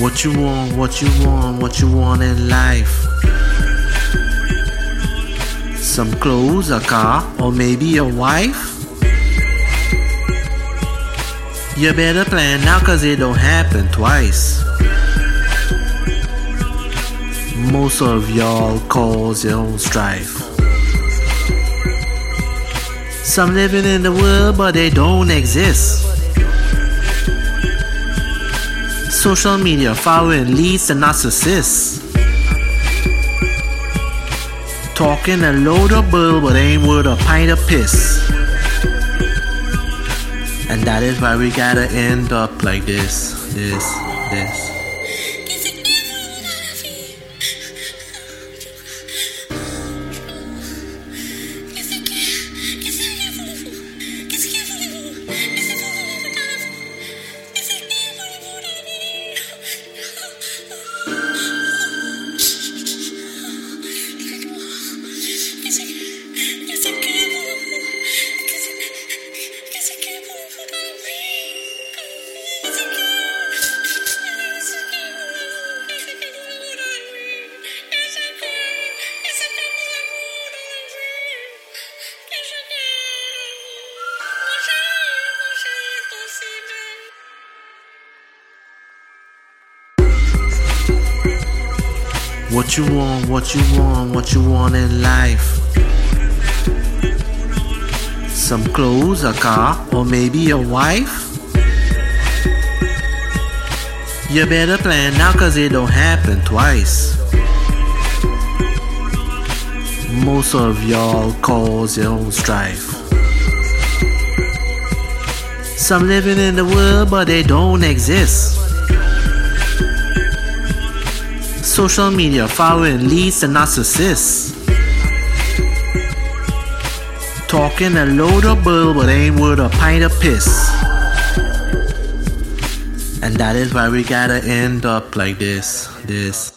What you want, what you want, what you want in life? Some clothes, a car, or maybe a wife? You better plan now cause it don't happen twice. Most of y'all cause your own strife. Some living in the world but they don't exist. Social media following leads to narcissists. Talking a load of bull but ain't worth a pint of piss. And that is why we gotta end up like this, this, this. What you want, what you want, what you want in life? Some clothes, a car, or maybe a wife? You better plan now cause it don't happen twice. Most of y'all cause your own strife. Some living in the world but they don't exist. Social media following leads to narcissists. Talking a load of bull but ain't worth a pint of piss. And that is why we gotta end up like this, this,